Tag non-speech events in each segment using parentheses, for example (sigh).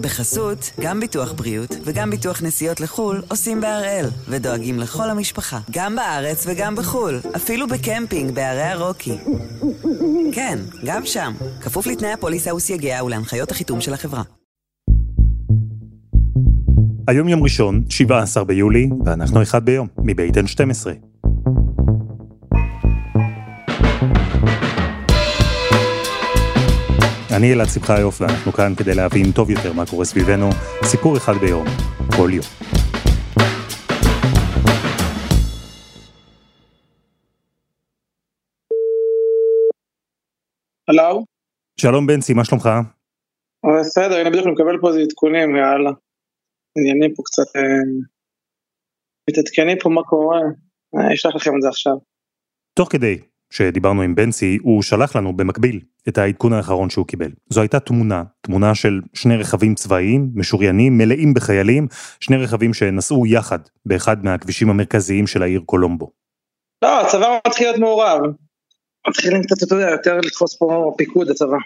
בחסות, גם ביטוח בריאות וגם ביטוח נסיעות לחו"ל עושים בהראל, ודואגים לכל המשפחה, גם בארץ וגם בחו"ל, אפילו בקמפינג בערי הרוקי. כן, גם שם, כפוף לתנאי הפוליסה וסייגיה ולהנחיות החיתום של החברה. היום יום ראשון, 17 ביולי, ואנחנו אחד ביום, מבית N12. אני אלעד שמחיוף ואנחנו כאן כדי להבין טוב יותר מה קורה סביבנו, סיפור אחד ביום, כל יום. הלו? שלום בנצי, מה שלומך? בסדר, הנה בדיוק אני מקבל פה איזה עדכונים, יאללה. עניינים פה קצת... אה, מתעדכנים פה מה קורה, אני אשלח לכם את זה עכשיו. תוך כדי שדיברנו עם בנצי, הוא שלח לנו במקביל את העדכון האחרון שהוא קיבל. זו הייתה תמונה, תמונה של שני רכבים צבאיים, משוריינים, מלאים בחיילים, שני רכבים שנסעו יחד באחד מהכבישים המרכזיים של העיר קולומבו. לא, הצבא מתחיל להיות מעורב. מתחילים קצת, אתה יודע, יותר לתפוס פה פיקוד הצבא.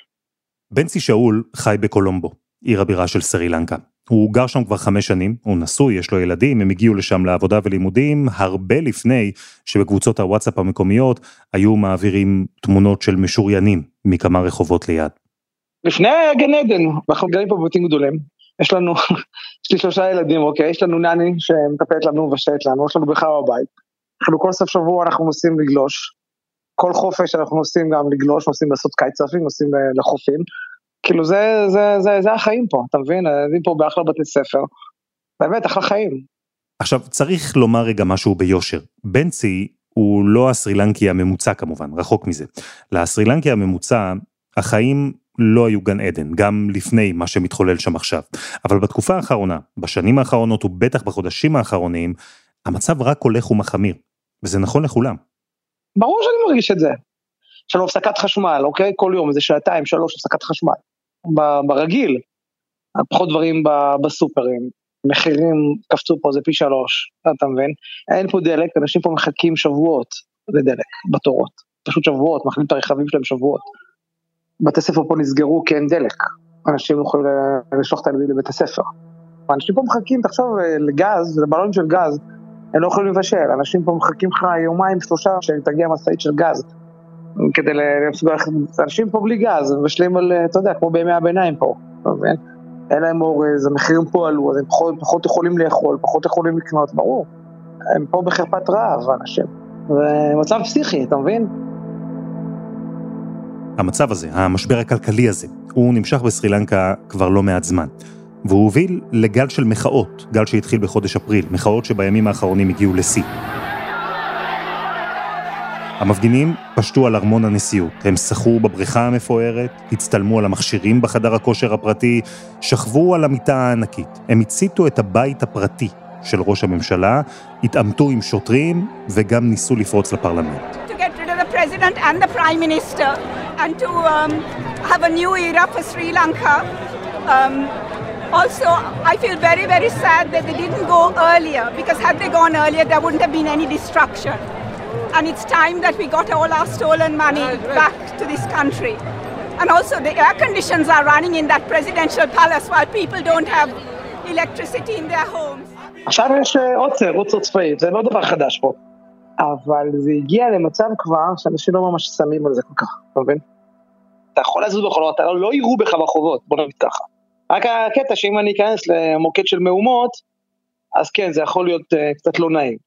בנצי שאול חי בקולומבו, עיר הבירה של סרי לנקה. הוא גר שם כבר חמש שנים, הוא נשוי, יש לו ילדים, הם הגיעו לשם לעבודה ולימודים הרבה לפני שבקבוצות הוואטסאפ המקומיות היו מעבירים תמונות של משוריינים מכמה רחובות ליד. לפני גן עדן, אנחנו גרים פה בבתים גדולים, יש לנו, (laughs) יש לי שלושה ילדים, אוקיי, יש לנו נני שמטפלת לנו ומבשלת לנו, יש לנו בריכה בבית. אנחנו כל סוף שבוע אנחנו נוסעים לגלוש, כל חופש אנחנו נוסעים גם לגלוש, נוסעים לעשות קייטסאפים, נוסעים לחופים. כאילו זה, זה, זה, זה החיים פה, אתה מבין? הילדים פה באחלה בתי ספר. באמת, אחלה חיים. עכשיו, צריך לומר רגע משהו ביושר. בנצי הוא לא הסרילנקי הממוצע כמובן, רחוק מזה. לסרילנקי הממוצע, החיים לא היו גן עדן, גם לפני מה שמתחולל שם עכשיו. אבל בתקופה האחרונה, בשנים האחרונות ובטח בחודשים האחרונים, המצב רק הולך ומחמיר. וזה נכון לכולם. ברור שאני מרגיש את זה. יש לנו הפסקת חשמל, אוקיי? כל יום, איזה שעתיים, שלוש, הפסקת חשמל. ברגיל, פחות דברים בסופרים, מחירים קפצו פה זה פי שלוש, אתה מבין? אין פה דלק, אנשים פה מחכים שבועות לדלק, בתורות. פשוט שבועות, מחליטים את הרכבים שלהם שבועות. בתי ספר פה נסגרו כי אין דלק, אנשים יכולים לשלוח את הילדים לבית הספר. אנשים פה מחכים, תחשוב, לגז, לבלון של גז, הם לא יכולים לבשל, אנשים פה מחכים לך יומיים, שלושה, שתגיע משאית של גז. כדי למסוגל, אנשים פה בלי גז, מבשלים על, אתה יודע, כמו בימי הביניים פה, אתה מבין? אין להם אורז, המחירים פה עלו, אז הם פחות, פחות יכולים לאכול, פחות יכולים לקנות, ברור. הם פה בחרפת רעב, האנשים. ומצב פסיכי, אתה מבין? המצב הזה, המשבר הכלכלי הזה, הוא נמשך בסרי לנקה כבר לא מעט זמן. והוא הוביל לגל של מחאות, גל שהתחיל בחודש אפריל, מחאות שבימים האחרונים הגיעו לשיא. המפגינים פשטו על ארמון הנשיאות, הם שחו בבריכה המפוארת, הצטלמו על המכשירים בחדר הכושר הפרטי, שכבו על המיטה הענקית. הם הציתו את הבית הפרטי של ראש הממשלה, התעמתו עם שוטרים וגם ניסו לפרוץ לפרלמנט. Also, I feel very, very sad that they didn't go earlier, because had they gone earlier, have destruction. And it's time that we got all our stolen money back to this country. And also the air conditions are running in that presidential palace while people don't have electricity in their homes. עכשיו יש עוצר, עוצר צבאי, זה לא דבר חדש פה. אבל זה הגיע למצב כבר שאנשים לא ממש שמים על זה כל כך, אתה מבין? אתה יכול לזוז בחולות, אתה לא יראו בך ברחובות, בוא נגיד ככה. רק הקטע שאם אני אכנס למוקד של מהומות, אז כן, זה יכול להיות uh, קצת לא נעים.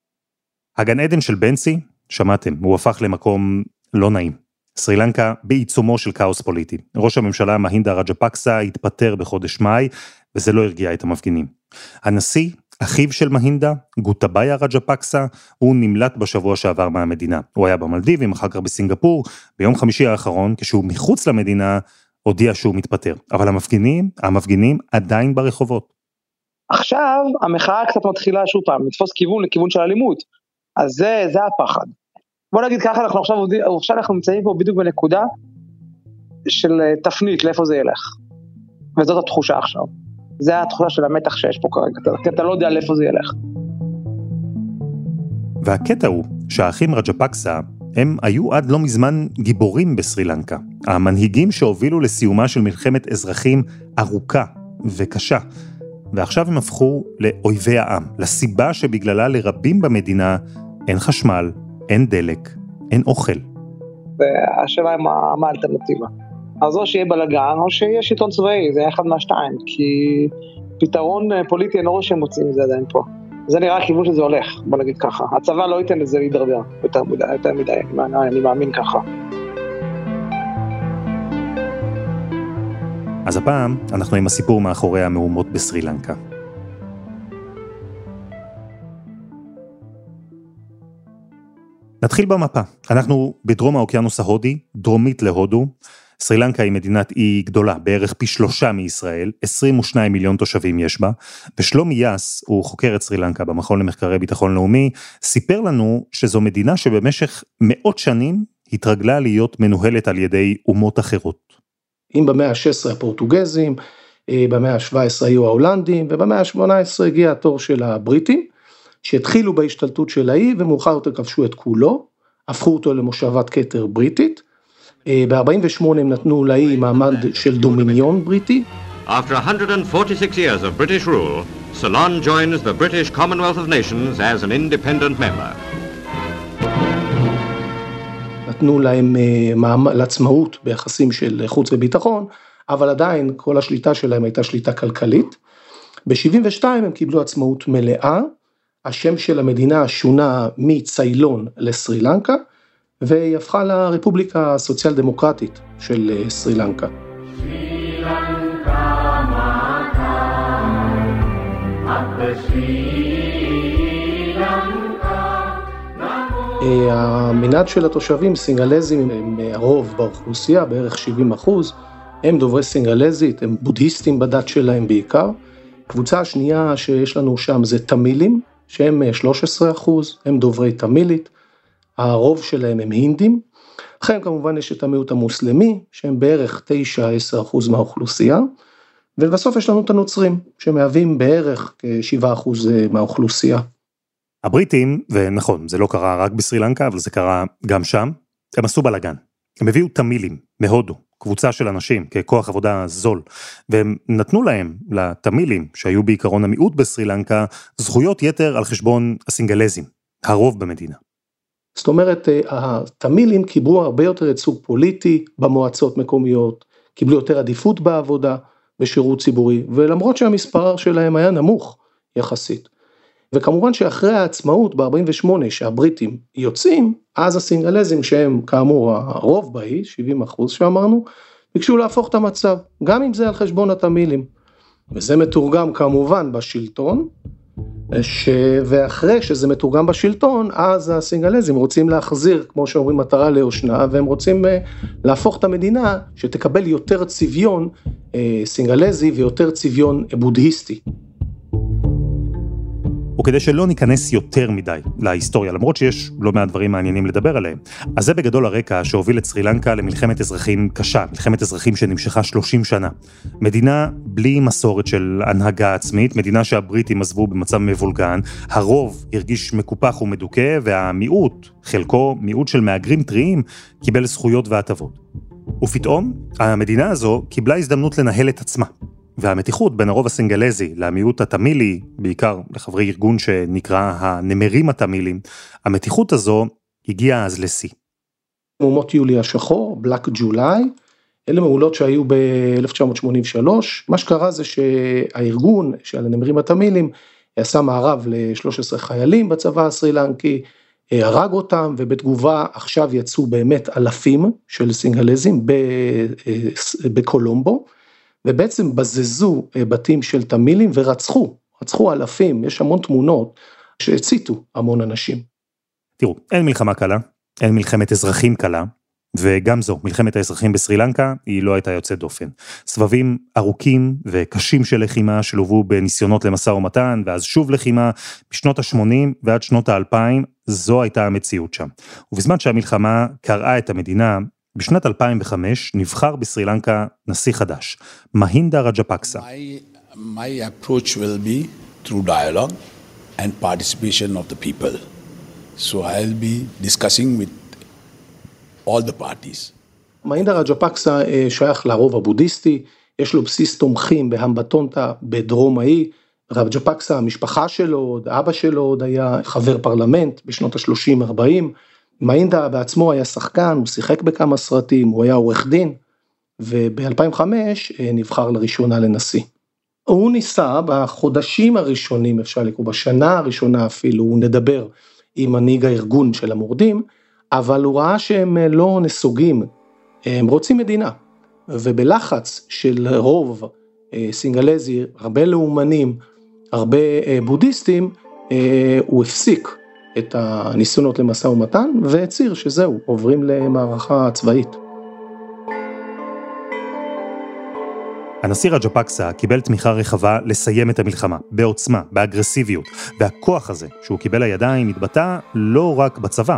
הגן עדן של בנצי שמעתם, הוא הפך למקום לא נעים. סרי לנקה בעיצומו של כאוס פוליטי. ראש הממשלה מהינדה רג'פקסה התפטר בחודש מאי, וזה לא הרגיע את המפגינים. הנשיא, אחיו של מהינדה, גוטבאיה רג'פקסה, הוא נמלט בשבוע שעבר מהמדינה. הוא היה במלדיבים, אחר כך בסינגפור, ביום חמישי האחרון, כשהוא מחוץ למדינה, הודיע שהוא מתפטר. אבל המפגינים, המפגינים עדיין ברחובות. עכשיו המחאה קצת מתחילה שוב פעם, לתפוס כיוון לכיוון של אלימות. אז זה, זה הפחד. בוא נגיד ככה, אנחנו עכשיו, עכשיו אנחנו נמצאים פה בדיוק בנקודה של אה, תפנית לאיפה זה ילך. וזאת התחושה עכשיו. זה התחושה של המתח שיש פה כרגע, כי אתה לא יודע לאיפה זה ילך. והקטע הוא שהאחים רג'פקסה הם היו עד לא מזמן גיבורים בסרי לנקה. המנהיגים שהובילו לסיומה של מלחמת אזרחים ארוכה וקשה. ועכשיו הם הפכו לאויבי העם, לסיבה שבגללה לרבים במדינה אין חשמל, דלק, אין אוכל. והשאלה היא מה האלטרנטיבה. אז או שיהיה בלאגן או שיהיה שלטון צבאי, זה אחד מהשתיים, כי פתרון אה, פוליטי אני לא רואה שהם מוצאים את זה עדיין פה. זה נראה הכיוון שזה הולך, בוא נגיד ככה. הצבא לא ייתן לזה להידרדר יותר מדי, יותר מדי, אני, אני מאמין ככה. אז הפעם אנחנו עם הסיפור מאחורי המהומות בסרי לנקה. נתחיל במפה. אנחנו בדרום האוקיינוס ההודי, דרומית להודו. סרי לנקה היא מדינת אי גדולה, בערך פי שלושה מישראל, 22 מיליון תושבים יש בה, ושלומי יאס, הוא חוקר את סרי לנקה במכון למחקרי ביטחון לאומי, סיפר לנו שזו מדינה שבמשך מאות שנים התרגלה להיות מנוהלת על ידי אומות אחרות. אם במאה ה-16 הפורטוגזים, אה, במאה ה-17 היו ההולנדים, ובמאה ה-18 הגיע התור של הבריטים, שהתחילו בהשתלטות של האי ומאוחר יותר כבשו את כולו, הפכו אותו למושבת כתר בריטית. אה, ב-48 הם נתנו לאי מעמד של דומיניון בריטי. After 146 years of British rule, Ceylon joins the British Commonwealth of Nations as an independent member. נתנו להם אה, מעמד, עצמאות ביחסים של חוץ וביטחון, אבל עדיין כל השליטה שלהם הייתה שליטה כלכלית. ב-72 הם קיבלו עצמאות מלאה, השם של המדינה שונה מציילון לסרי לנקה, והיא הפכה לרפובליקה הסוציאל דמוקרטית של אה, סרי לנקה. אה, המנעד של התושבים, סינגלזים הם הרוב באוכלוסייה, בערך 70 אחוז, הם דוברי סינגלזית, הם בודהיסטים בדת שלהם בעיקר. קבוצה השנייה שיש לנו שם זה תמילים, שהם 13 אחוז, הם דוברי תמילית. הרוב שלהם הם הינדים. לכן כמובן יש את המיעוט המוסלמי, שהם בערך 9-10 אחוז מהאוכלוסייה. ובסוף יש לנו את הנוצרים, שמהווים בערך כ-7 אחוז אה, מהאוכלוסייה. הבריטים, ונכון, זה לא קרה רק בסרי אבל זה קרה גם שם, הם עשו בלאגן. הם הביאו תמילים מהודו, קבוצה של אנשים, ככוח עבודה זול, והם נתנו להם, לתמילים, שהיו בעיקרון המיעוט בסרי לנקה, זכויות יתר על חשבון הסינגלזים, הרוב במדינה. זאת אומרת, אה, התמילים קיבלו הרבה יותר ייצוג פוליטי במועצות מקומיות, קיבלו יותר עדיפות בעבודה, בשירות ציבורי, ולמרות שהמספר שלהם היה נמוך יחסית. וכמובן שאחרי העצמאות ב-48 שהבריטים יוצאים, אז הסינגלזים שהם כאמור הרוב באי, 70 אחוז שאמרנו, ביקשו להפוך את המצב, גם אם זה על חשבון התמילים. וזה מתורגם כמובן בשלטון, ש... ואחרי שזה מתורגם בשלטון, אז הסינגלזים רוצים להחזיר, כמו שאומרים, מטרה ליושנה, והם רוצים אה, להפוך את המדינה שתקבל יותר צביון אה, סינגלזי ויותר צביון בודהיסטי. וכדי שלא ניכנס יותר מדי להיסטוריה, למרות שיש לא מעט דברים מעניינים לדבר עליהם. אז זה בגדול הרקע שהוביל את סרי לנקה למלחמת אזרחים קשה, מלחמת אזרחים שנמשכה 30 שנה. מדינה בלי מסורת של הנהגה עצמית, מדינה שהבריטים עזבו במצב מבולגן, הרוב הרגיש מקופח ומדוכא, והמיעוט, חלקו מיעוט של מהגרים טריים, קיבל זכויות והטבות. ופתאום, המדינה הזו קיבלה הזדמנות לנהל את עצמה. והמתיחות בין הרוב הסינגלזי למיעוט התמילי, בעיקר לחברי ארגון שנקרא הנמרים התמילים, המתיחות הזו הגיעה אז לשיא. מהומות יולי השחור, בלק ג'ולי, אלה מהולות שהיו ב-1983, מה שקרה זה שהארגון של הנמרים התמילים עשה מערב ל-13 חיילים בצבא הסרי לנקי, הרג אותם ובתגובה עכשיו יצאו באמת אלפים של סינגלזים בקולומבו. ובעצם בזזו אה, בתים של תמילים ורצחו, רצחו אלפים, יש המון תמונות שהציתו המון אנשים. תראו, אין מלחמה קלה, אין מלחמת אזרחים קלה, וגם זו, מלחמת האזרחים בסרי לנקה, היא לא הייתה יוצאת דופן. סבבים ארוכים וקשים של לחימה שלוו בניסיונות למשא ומתן, ואז שוב לחימה, בשנות ה-80 ועד שנות ה-2000, זו הייתה המציאות שם. ובזמן שהמלחמה קרעה את המדינה, בשנת 2005 נבחר בסרי לנקה נשיא חדש, מהינדה רג'פקסה. My, my approach will be through dialogue and participation of the people. So I'll be discussing with all the parties. מהינדה רג'פקסה אה, שייך לרוב הבודהיסטי, יש לו בסיס תומכים בהמבטונטה בדרום האי, רב ג'פקסה המשפחה שלו, עוד אבא שלו עוד היה חבר פרלמנט בשנות ה-30-40, מאינדה בעצמו היה שחקן, הוא שיחק בכמה סרטים, הוא היה עורך דין, וב-2005 אה, נבחר לראשונה לנשיא. הוא ניסה בחודשים הראשונים אפשר לקרוא, בשנה הראשונה אפילו, הוא נדבר עם מנהיג הארגון של המורדים, אבל הוא ראה שהם אה, לא נסוגים, הם רוצים מדינה, ובלחץ של רוב אה, סינגלזי, הרבה לאומנים, הרבה בודהיסטים, הוא הפסיק את הניסיונות למשא ומתן והצהיר שזהו, עוברים למערכה צבאית. הנשיא רג'פקסה קיבל תמיכה רחבה לסיים את המלחמה, בעוצמה, באגרסיביות, והכוח הזה שהוא קיבל לידיים התבטא לא רק בצבא,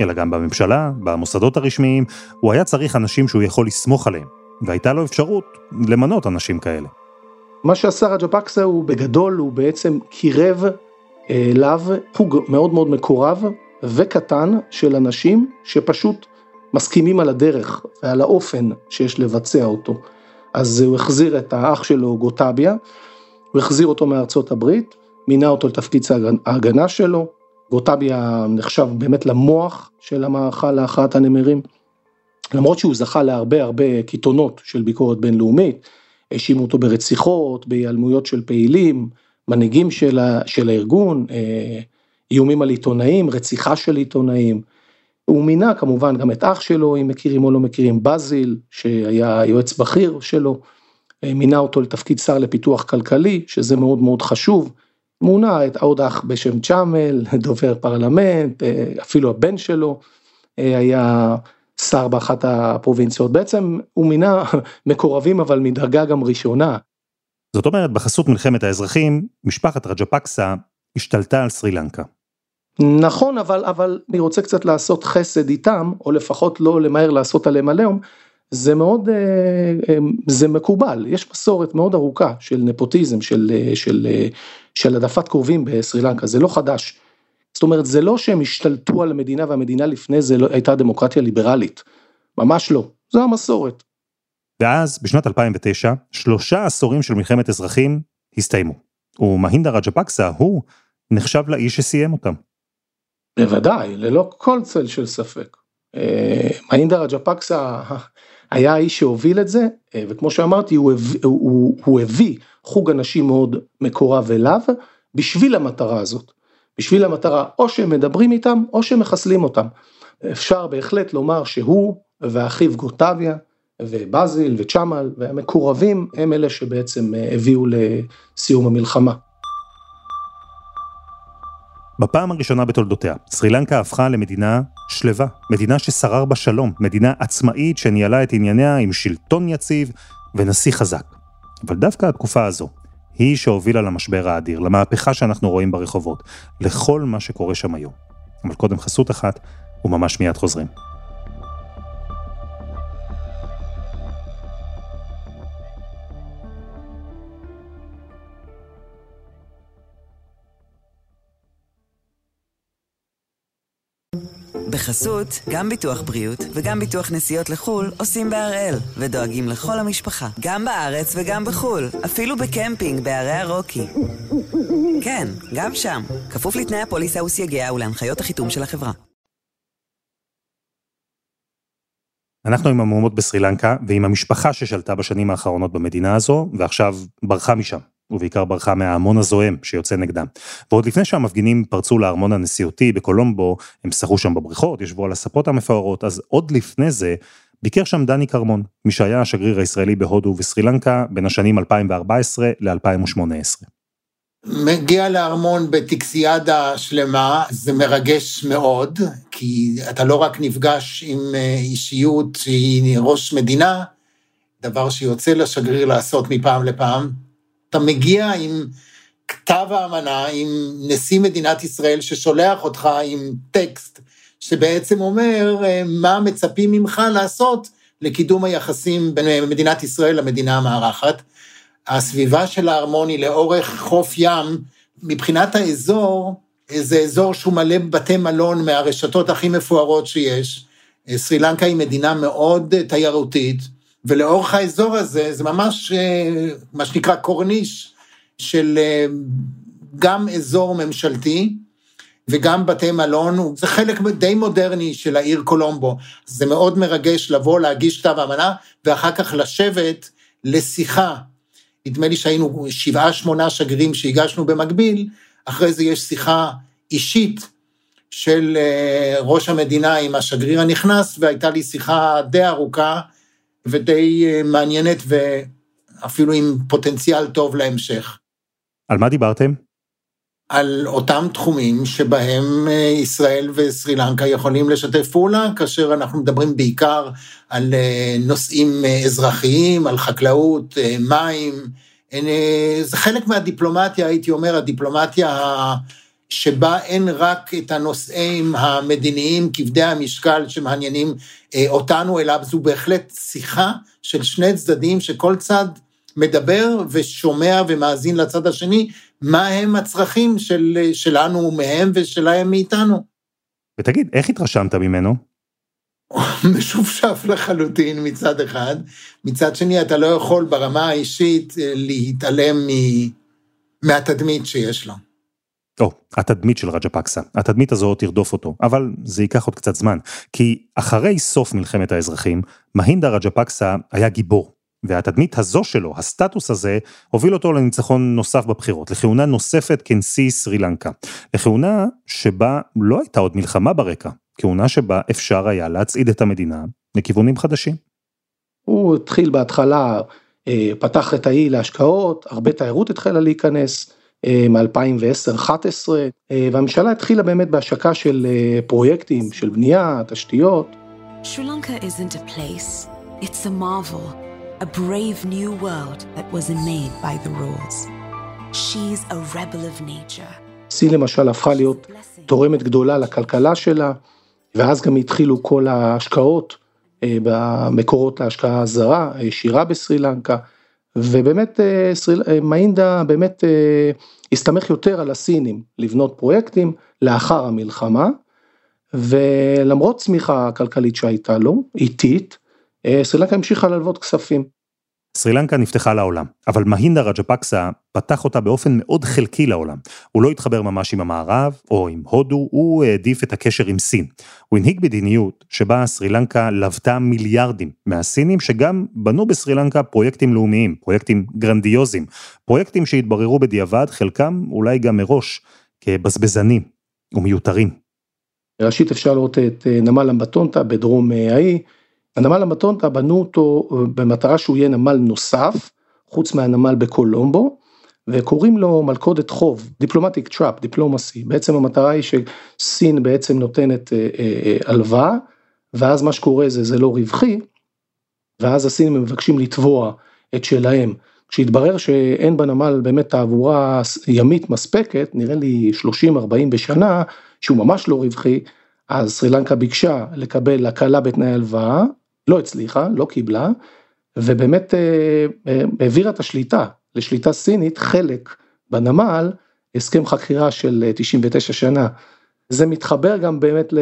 אלא גם בממשלה, במוסדות הרשמיים, הוא היה צריך אנשים שהוא יכול לסמוך עליהם, והייתה לו אפשרות למנות אנשים כאלה. מה שעשה רג'פקסה הוא בגדול, הוא בעצם קירב אליו חוג מאוד מאוד מקורב וקטן של אנשים שפשוט מסכימים על הדרך ועל האופן שיש לבצע אותו. אז הוא החזיר את האח שלו גוטביה, הוא החזיר אותו מארצות הברית, מינה אותו לתפקיד ההגנה שלו, גוטביה נחשב באמת למוח של המערכה להכרעת הנמרים, למרות שהוא זכה להרבה הרבה קיתונות של ביקורת בינלאומית, האשימו אותו ברציחות, בהיעלמויות של פעילים, מנהיגים של, ה, של הארגון, אה, איומים על עיתונאים, רציחה של עיתונאים. הוא מינה כמובן גם את אח שלו, אם מכירים או לא מכירים, בזיל, שהיה יועץ בכיר שלו, אה, מינה אותו לתפקיד שר לפיתוח כלכלי, שזה מאוד מאוד חשוב. מונה את עוד אח בשם צ'אמל, (laughs) דובר פרלמנט, אה, אפילו הבן שלו היה שר באחת הפרובינציות. בעצם הוא מינה (laughs) מקורבים אבל מדרגה גם ראשונה. זאת אומרת, בחסות מלחמת האזרחים, משפחת רג'פקסה השתלטה על סרי לנקה. נכון, אבל, אבל אני רוצה קצת לעשות חסד איתם, או לפחות לא למהר לעשות עליהם עליהום, זה מאוד, אה, אה, זה מקובל, יש מסורת מאוד ארוכה של נפוטיזם, של, אה, של, של העדפת קרובים בסרי לנקה, זה לא חדש. זאת אומרת, זה לא שהם השתלטו על המדינה והמדינה לפני זה לא, הייתה דמוקרטיה ליברלית, ממש לא, זו המסורת. ואז, בשנת 2009, שלושה עשורים של מלחמת אזרחים הסתיימו. ומהינדה רג'פקסה, הוא נחשב לאיש שסיים אותם. בוודאי, ללא כל צל של ספק. אה, מהינדה רג'פקסה היה האיש שהוביל את זה, אה, וכמו שאמרתי, הוא הביא, הוא, הוא הביא חוג אנשים מאוד מקורב אליו, בשביל המטרה הזאת. בשביל המטרה, או שהם מדברים איתם, או שהם מחסלים אותם. אפשר בהחלט לומר שהוא ואחיו גוטביה, ובאזיל וצ'אמל והמקורבים הם אלה שבעצם אה, הביאו לסיום המלחמה. בפעם הראשונה בתולדותיה, סרי לנקה הפכה למדינה שלווה, מדינה ששרר בה שלום, מדינה עצמאית שניהלה את ענייניה עם שלטון יציב ונשיא חזק. אבל דווקא התקופה הזו, היא שהובילה למשבר האדיר, למהפכה שאנחנו רואים ברחובות, לכל מה שקורה שם היום. אבל קודם חסות אחת, וממש מיד חוזרים. בחסות, גם ביטוח בריאות וגם ביטוח נסיעות לחו"ל עושים בהראל, ודואגים לכל המשפחה, גם בארץ וגם בחו"ל, אפילו בקמפינג בערי הרוקי. כן, גם שם, כפוף לתנאי הפוליסה וסייגיה ולהנחיות החיתום של החברה. אנחנו עם המהומות בסרי לנקה ועם המשפחה ששלטה בשנים האחרונות במדינה הזו, ועכשיו ברחה משם. ובעיקר ברחה מההמון הזועם שיוצא נגדם. ועוד לפני שהמפגינים פרצו לארמון הנשיאותי בקולומבו, הם שחו שם בבריכות, ישבו על הספות המפוארות, אז עוד לפני זה, ביקר שם דני כרמון, מי שהיה השגריר הישראלי בהודו וסרי לנקה בין השנים 2014 ל-2018. מגיע לארמון בטקסיאדה שלמה, זה מרגש מאוד, כי אתה לא רק נפגש עם אה, אישיות שהיא ראש מדינה, דבר שיוצא לשגריר לעשות מפעם לפעם, אתה מגיע עם כתב האמנה, עם נשיא מדינת ישראל ששולח אותך עם טקסט שבעצם אומר אה, מה מצפים ממך לעשות לקידום היחסים בין מדינת ישראל למדינה המארחת. הסביבה של ההרמוני לאורך חוף ים, מבחינת האזור, זה אזור שהוא מלא בתי מלון מהרשתות הכי מפוארות שיש. סרי לנקה היא מדינה מאוד תיירותית, ולאורך האזור הזה זה ממש אה, מה שנקרא קורניש של אה, גם אזור ממשלתי וגם בתי מלון, זה חלק די מודרני של העיר קולומבו. זה מאוד מרגש לבוא, להגיש כתב אמנה, ואחר כך לשבת לשיחה. נדמה לי שהיינו שבעה, שמונה שגרירים שהגשנו במקביל, אחרי זה יש שיחה אישית של אה, ראש המדינה עם השגריר הנכנס, והייתה לי שיחה די ארוכה ודי אה, מעניינת, ואפילו עם פוטנציאל טוב להמשך. על מה דיברתם? על אותם תחומים שבהם אה, ישראל וסרי לנקה יכולים לשתף פעולה, כאשר אנחנו מדברים בעיקר על נושאים אזרחיים, על חקלאות, מים, זה חלק מהדיפלומטיה, הייתי אומר, הדיפלומטיה שבה אין רק את הנושאים המדיניים כבדי המשקל שמעניינים אה, אותנו, אלא זו בהחלט שיחה של שני צדדים שכל צד מדבר ושומע ומאזין לצד השני, מה הם הצרכים של, שלנו מהם ושלהם מאיתנו. ותגיד, איך התרשמת ממנו? (laughs) משופשף לחלוטין מצד אחד, מצד שני אתה לא יכול ברמה האישית אה, להתעלם מהתדמית שיש לו. או, התדמית של רג'ה פקסה. התדמית הזו תרדוף אותו, אבל זה ייקח עוד קצת זמן. כי אחרי סוף מלחמת האזרחים, מהינדה רג'ה פקסה היה גיבור. והתדמית הזו שלו, הסטטוס הזה, הוביל אותו לניצחון נוסף בבחירות, לכהונה נוספת כנשיא סרי לנקה. לכהונה שבה לא הייתה עוד מלחמה ברקע, כהונה שבה אפשר היה להצעיד את המדינה לכיוונים חדשים. הוא התחיל בהתחלה, אה, פתח את האי להשקעות, הרבה תיירות התחילה להיכנס. מ-2010-2011 אה, והממשלה התחילה באמת בהשקה של אה, פרויקטים של בנייה, תשתיות. Sri Lanka isn't a place, it's a marvel, a brave new world that wasn't made by the rules. She's a rebel of nature. סין למשל הפכה להיות תורמת גדולה לכלכלה שלה, ואז גם התחילו כל ההשקעות אה, במקורות להשקעה הזרה, הישירה בסרי לנקה. ובאמת אה, אה, מהינדה באמת אה, הסתמך יותר על הסינים לבנות פרויקטים לאחר המלחמה, ולמרות צמיחה הכלכלית שהייתה לו, איטית, סרי לנקה המשיכה ללוות כספים. סרי לנקה נפתחה לעולם, אבל מהינדה רג'פקסה פתח אותה באופן מאוד חלקי לעולם. הוא לא התחבר ממש עם המערב או עם הודו, הוא העדיף את הקשר עם סין. הוא הנהיג מדיניות שבה סרי לנקה לוותה מיליארדים מהסינים שגם בנו בסרי לנקה פרויקטים לאומיים, פרויקטים גרנדיוזיים, פרויקטים שהתבררו בדיעבד, חלקם אולי גם מראש, כבזבזנים ומיותרים. ראשית אפשר לראות את אה, נמל המבנטוטה בדרום אה, האי. נמל המבנטוטה בנו אותו אה, במטרה שהוא יהיה נמל נוסף, חוץ מהנמל בקולומבו, וקוראים לו מלכודת חוב, diplomatic trap, diplomacy, בעצם המטרה היא שסין בעצם נותנת אה, אה, הלוואה, ואז מה שקורה זה זה לא רווחי, ואז הסינים מבקשים לתבוע את שלהם. כשהתברר שאין בנמל באמת תעבורה ימית מספקת, נראה לי 30-40 בשנה, שהוא ממש לא רווחי, אז סרי לנקה ביקשה לקבל הקלה בתנאי הלוואה, לא הצליחה, לא קיבלה, ובאמת אה, אה, העבירה את השליטה לשליטה סינית, חלק בנמל, הסכם חכירה של 99 אה, שנה. זה מתחבר גם באמת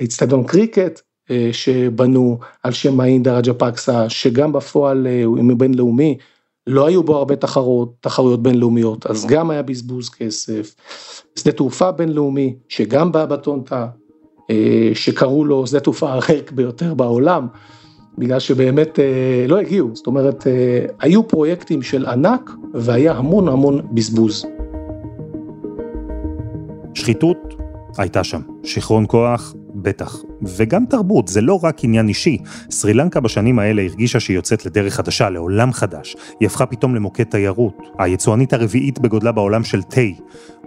לאצטדיון קריקט שבנו על שם האינדה רג'ה פקסה, שגם בפועל הוא בינלאומי, לא היו בו הרבה תחרות, תחרויות בינלאומיות, אז גם היה בזבוז כסף. שדה תעופה בינלאומי, שגם בא בטונטה, שקראו לו שדה תעופה הריק ביותר בעולם, בגלל שבאמת אה, לא הגיעו, זאת אומרת, אה, היו פרויקטים של ענק והיה המון המון בזבוז. שחיתות הייתה שם, שיכרון כוח בטח. וגם תרבות, זה לא רק עניין אישי. סרי לנקה בשנים האלה הרגישה שהיא יוצאת לדרך חדשה, לעולם חדש. היא הפכה פתאום למוקד תיירות, היצואנית הרביעית בגודלה בעולם של תה.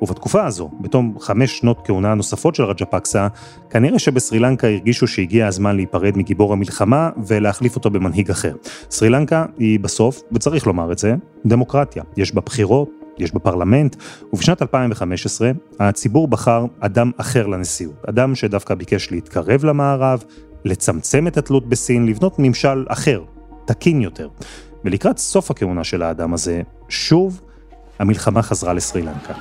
ובתקופה הזו, בתום חמש שנות כהונה נוספות של רג'פקסה, כנראה שבסרי לנקה הרגישו שהגיע הזמן להיפרד מגיבור המלחמה ולהחליף אותו במנהיג אחר. סרי לנקה היא בסוף, וצריך לומר את זה, דמוקרטיה. יש בה בחירות, יש בפרלמנט, ובשנת 2015 הציבור בחר אדם אחר לנשיאות, אדם שדווקא ביקש להתקרב למערב, לצמצם את התלות בסין, לבנות ממשל אחר, תקין יותר. ולקראת סוף הכהונה של האדם הזה, שוב המלחמה חזרה לסרי לנקה.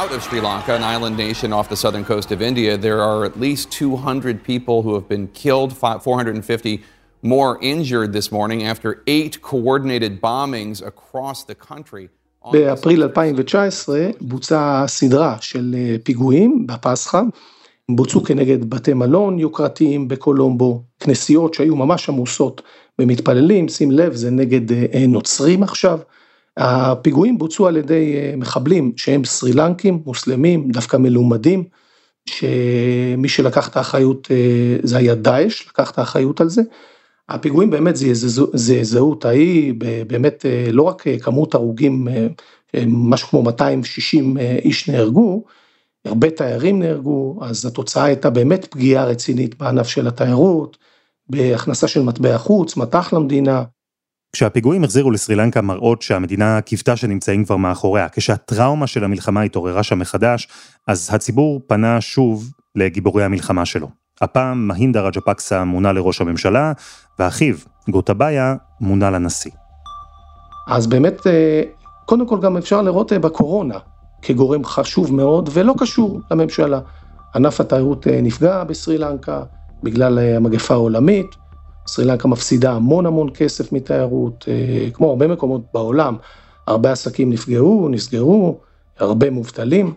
out of Sri Lanka, an island nation off the southern coast of India, there are at least 200 people who have been killed, 450 more injured this morning after eight coordinated bombings across the country. באפריל 2019 בוצעה סדרה של פיגועים בפסחא, בוצעו כנגד בתי מלון יוקרתיים בקולומבו, כנסיות שהיו ממש עמוסות במתפללים, שים לב זה נגד נוצרים עכשיו, הפיגועים בוצעו על ידי מחבלים שהם סרי לנקים, מוסלמים, דווקא מלומדים, שמי שלקח את האחריות זה היה דאעש, לקח את האחריות על זה. הפיגועים באמת זעזעו את האי, באמת לא רק כמות הרוגים, משהו כמו 260 איש נהרגו, הרבה תיירים נהרגו, אז התוצאה הייתה באמת פגיעה רצינית בענף של התיירות, בהכנסה של מטבע חוץ, מטח למדינה. כשהפיגועים החזירו לסרי לנקה מראות שהמדינה קיוותה שנמצאים כבר מאחוריה, כשהטראומה של המלחמה התעוררה שם מחדש, אז הציבור פנה שוב לגיבורי המלחמה שלו. הפעם מהינדה רג'פקסה מונה לראש הממשלה, ואחיו, גוטבאיה, מונה לנשיא. אז באמת, קודם כל גם אפשר לראות בקורונה כגורם חשוב מאוד ולא קשור לממשלה. ענף התיירות נפגע בסרי לנקה בגלל המגפה העולמית, סרי לנקה מפסידה המון המון כסף מתיירות, כמו הרבה מקומות בעולם, הרבה עסקים נפגעו, נסגרו, הרבה מובטלים.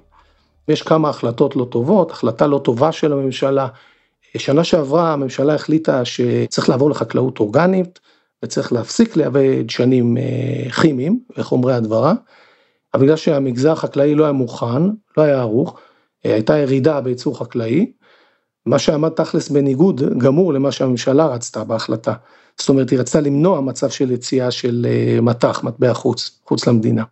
יש כמה החלטות לא טובות, החלטה לא טובה של הממשלה. שנה שעברה הממשלה החליטה שצריך לעבור לחקלאות אורגנית, וצריך להפסיק לייבא דשנים כימיים וחומרי הדברה, אבל בגלל שהמגזר החקלאי לא היה מוכן, לא היה ערוך, הייתה ירידה בייצור חקלאי, מה שעמד תכלס בניגוד גמור למה שהממשלה רצתה בהחלטה. זאת אומרת, היא רצתה למנוע מצב של יציאה של מטח, מטבע חוץ, חוץ למדינה.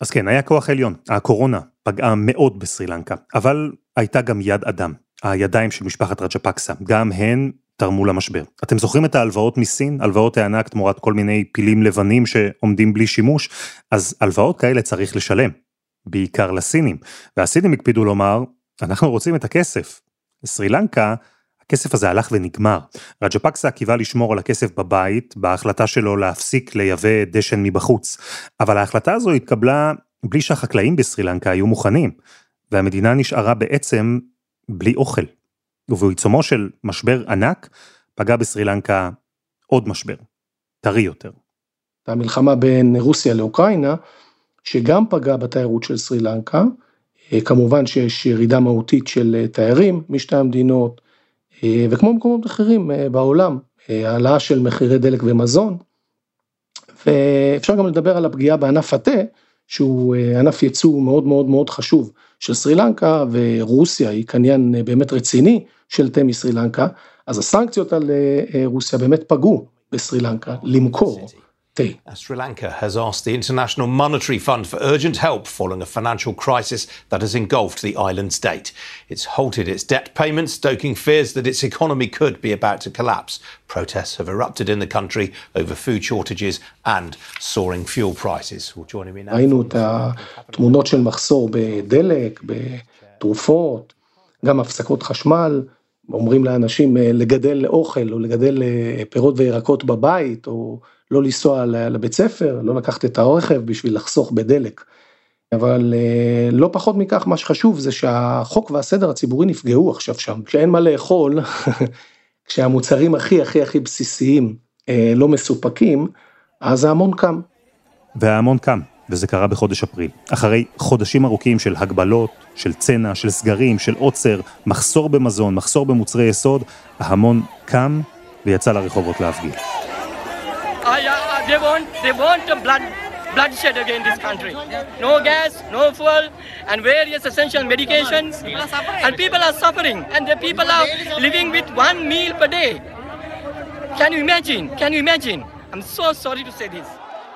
אז כן, היה כוח עליון, הקורונה פגעה מאוד בסרי אבל הייתה גם יד אדם, הידיים של משפחת רג'פקסה, גם הן תרמו למשבר. אתם זוכרים את ההלוואות מסין? הלוואות הענק תמורת כל מיני פילים לבנים שעומדים בלי שימוש? אז הלוואות כאלה צריך לשלם, בעיקר לסינים. והסינים הקפידו לומר, אנחנו רוצים את הכסף. לסרי לנקה, הכסף הזה הלך ונגמר. רג'פקסה קיווה לשמור על הכסף בבית, בהחלטה שלו להפסיק לייבא דשן מבחוץ. אבל ההחלטה הזו התקבלה בלי שהחקלאים בסרי לנקה היו מוכנים, והמדינה נשארה בעצם בלי אוכל. ובעיצומו של משבר ענק, פגע בסרי לנקה עוד משבר, טרי יותר. המלחמה בין רוסיה לאוקראינה, שגם פגע בתיירות של סרי לנקה, כמובן שיש ירידה מהותית של תיירים משתי המדינות, וכמו במקומות אחרים בעולם, העלאה של מחירי דלק ומזון, ואפשר גם לדבר על הפגיעה בענף התה, שהוא ענף ייצוא מאוד מאוד מאוד חשוב של סרי לנקה, ורוסיה היא קניין באמת רציני של תה מסרי לנקה, אז הסנקציות על רוסיה באמת פגעו בסרי לנקה למכור. Sri Lanka has asked the International Monetary Fund for urgent help following a financial crisis that has engulfed the island state. It's halted its debt payments, stoking fears that its economy could be about to collapse. Protests have erupted in the country over food shortages and soaring fuel prices. Well, joining me now. ראינו את התמונות של מחסור בדלק, בתרופות, גם הפסקות חשמל, אומרים לאנשים לגדל אוכל או לגדל פירות וירקות בבית, או לא לנסוע לבית ספר, לא לקחת את הרכב בשביל לחסוך בדלק. אבל לא פחות מכך, מה שחשוב זה שהחוק והסדר הציבורי נפגעו עכשיו שם, כשאין מה לאכול, (laughs) כשהמוצרים הכי הכי הכי בסיסיים לא מסופקים, אז ההמון קם. וההמון קם, וזה קרה בחודש אפריל. אחרי חודשים ארוכים של הגבלות, של צנע, של סגרים, של עוצר, מחסור במזון, מחסור במוצרי יסוד, ההמון קם ויצא לרחובות להפגין. Uh, yeah, they want they want blood bloodshed again in this country. No gas, no fuel, and various essential medications. And people are suffering, and the people are living with one meal per day. Can you imagine? Can you imagine? I'm so sorry to say this.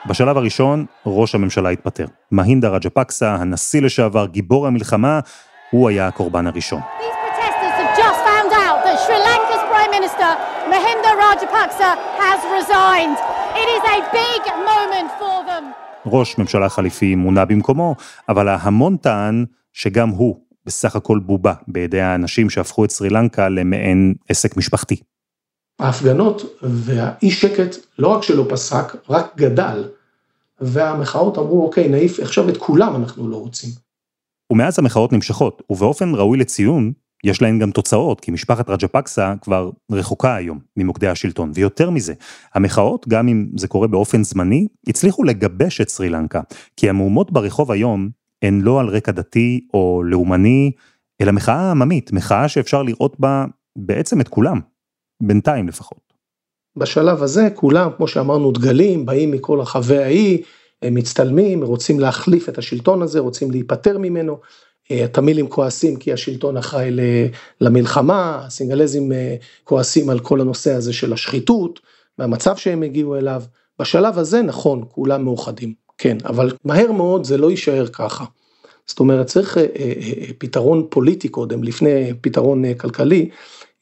בשלב הראשון, ראש הממשלה התפטר. מהינדה רג'פקסה, הנשיא לשעבר, גיבור המלחמה, הוא היה הקורבן הראשון. Minister Mahinda Rajapaksa has resigned. It is a big moment for them. ראש ממשלה חליפי מונה במקומו, אבל ההמון טען שגם הוא בסך הכל בובה בידי האנשים שהפכו את סרי לנקה למעין עסק משפחתי. ההפגנות והאי שקט לא רק שלא פסק, רק גדל. והמחאות אמרו, אוקיי, נעיף עכשיו את כולם אנחנו לא רוצים. ומאז המחאות נמשכות, ובאופן ראוי לציון, יש להן גם תוצאות, כי משפחת רג'פקסה כבר רחוקה היום ממוקדי השלטון, ויותר מזה, המחאות, גם אם זה קורה באופן זמני, הצליחו לגבש את סרי לנקה, כי המהומות ברחוב היום הן לא על רקע דתי או לאומני, אלא מחאה עממית, מחאה שאפשר לראות בה בעצם את כולם, בינתיים לפחות. בשלב הזה כולם, כמו שאמרנו, דגלים, באים מכל רחבי האי, הם מצטלמים, רוצים להחליף את השלטון הזה, רוצים להיפטר ממנו. התמילים כועסים כי השלטון אחראי למלחמה, הסינגלזים אה, כועסים על כל הנושא הזה של השחיתות, והמצב שהם הגיעו אליו. בשלב הזה נכון, כולם מאוחדים, כן, אבל מהר מאוד זה לא יישאר ככה. זאת אומרת, צריך אה, אה, פתרון פוליטי קודם, לפני פתרון כלכלי.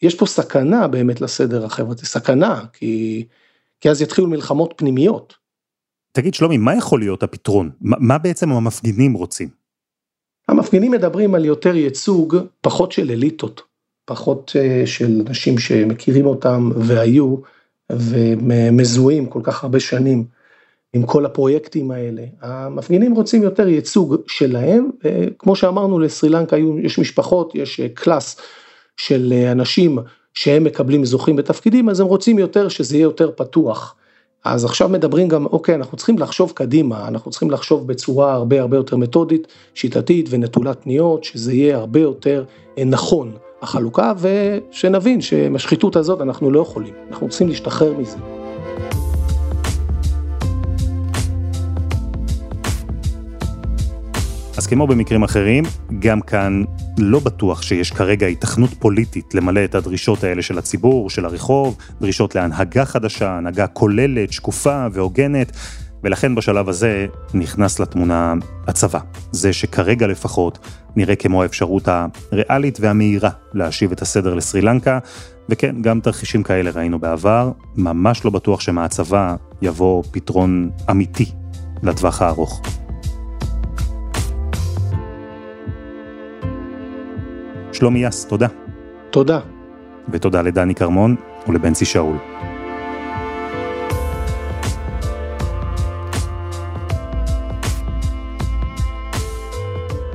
יש פה סכנה באמת לסדר החברתי, סכנה, כי, כי אז יתחילו מלחמות פנימיות. תגיד שלומי, מה יכול להיות הפתרון? מה בעצם המפגינים רוצים? המפגינים מדברים על יותר ייצוג, פחות של אליטות, פחות אה, של אנשים שמכירים אותם והיו ומזוהים כל כך הרבה שנים עם כל הפרויקטים האלה. המפגינים רוצים יותר ייצוג שלהם, כמו שאמרנו לסרי לנקה יש משפחות, יש אה, קלאס של אה, אנשים שהם מקבלים זוכים בתפקידים, אז הם רוצים יותר שזה יהיה יותר פתוח. אז עכשיו מדברים גם, אוקיי, אנחנו צריכים לחשוב קדימה, אנחנו צריכים לחשוב בצורה הרבה הרבה יותר מתודית, שיטתית ונטולת פניות, שזה יהיה הרבה יותר אה, נכון, החלוקה, ושנבין שמשחיתות הזאת אנחנו לא יכולים, אנחנו צריכים להשתחרר מזה. אז כמו במקרים אחרים, גם כאן לא בטוח שיש כרגע התכנות פוליטית למלא את הדרישות האלה של הציבור, של הרחוב, דרישות להנהגה חדשה, הנהגה כוללת, שקופה והוגנת, ולכן בשלב הזה נכנס לתמונה הצבא. זה שכרגע לפחות נראה כמו האפשרות הריאלית והמהירה להשיב את הסדר לסרי לנקה, וכן, גם תרחישים כאלה ראינו בעבר, ממש לא בטוח שמהצבא יבוא פתרון אמיתי לטווח הארוך. שלומי יס, תודה. תודה. ותודה לדני כרמון ולבנצי שאול.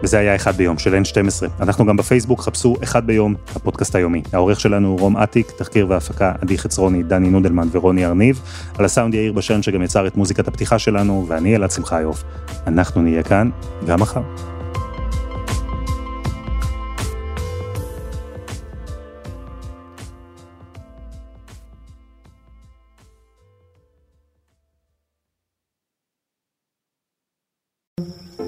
וזה היה אחד ביום של N12. אנחנו גם בפייסבוק, חפשו אחד ביום, הפודקאסט היומי. העורך שלנו הוא רום אטיק, תחקיר והפקה עדי חצרוני, דני נודלמן ורוני ארניב. על הסאונד יאיר בשן שגם יצר את מוזיקת הפתיחה שלנו, ואני אלעד שמחיוף. אנחנו נהיה כאן גם מחר.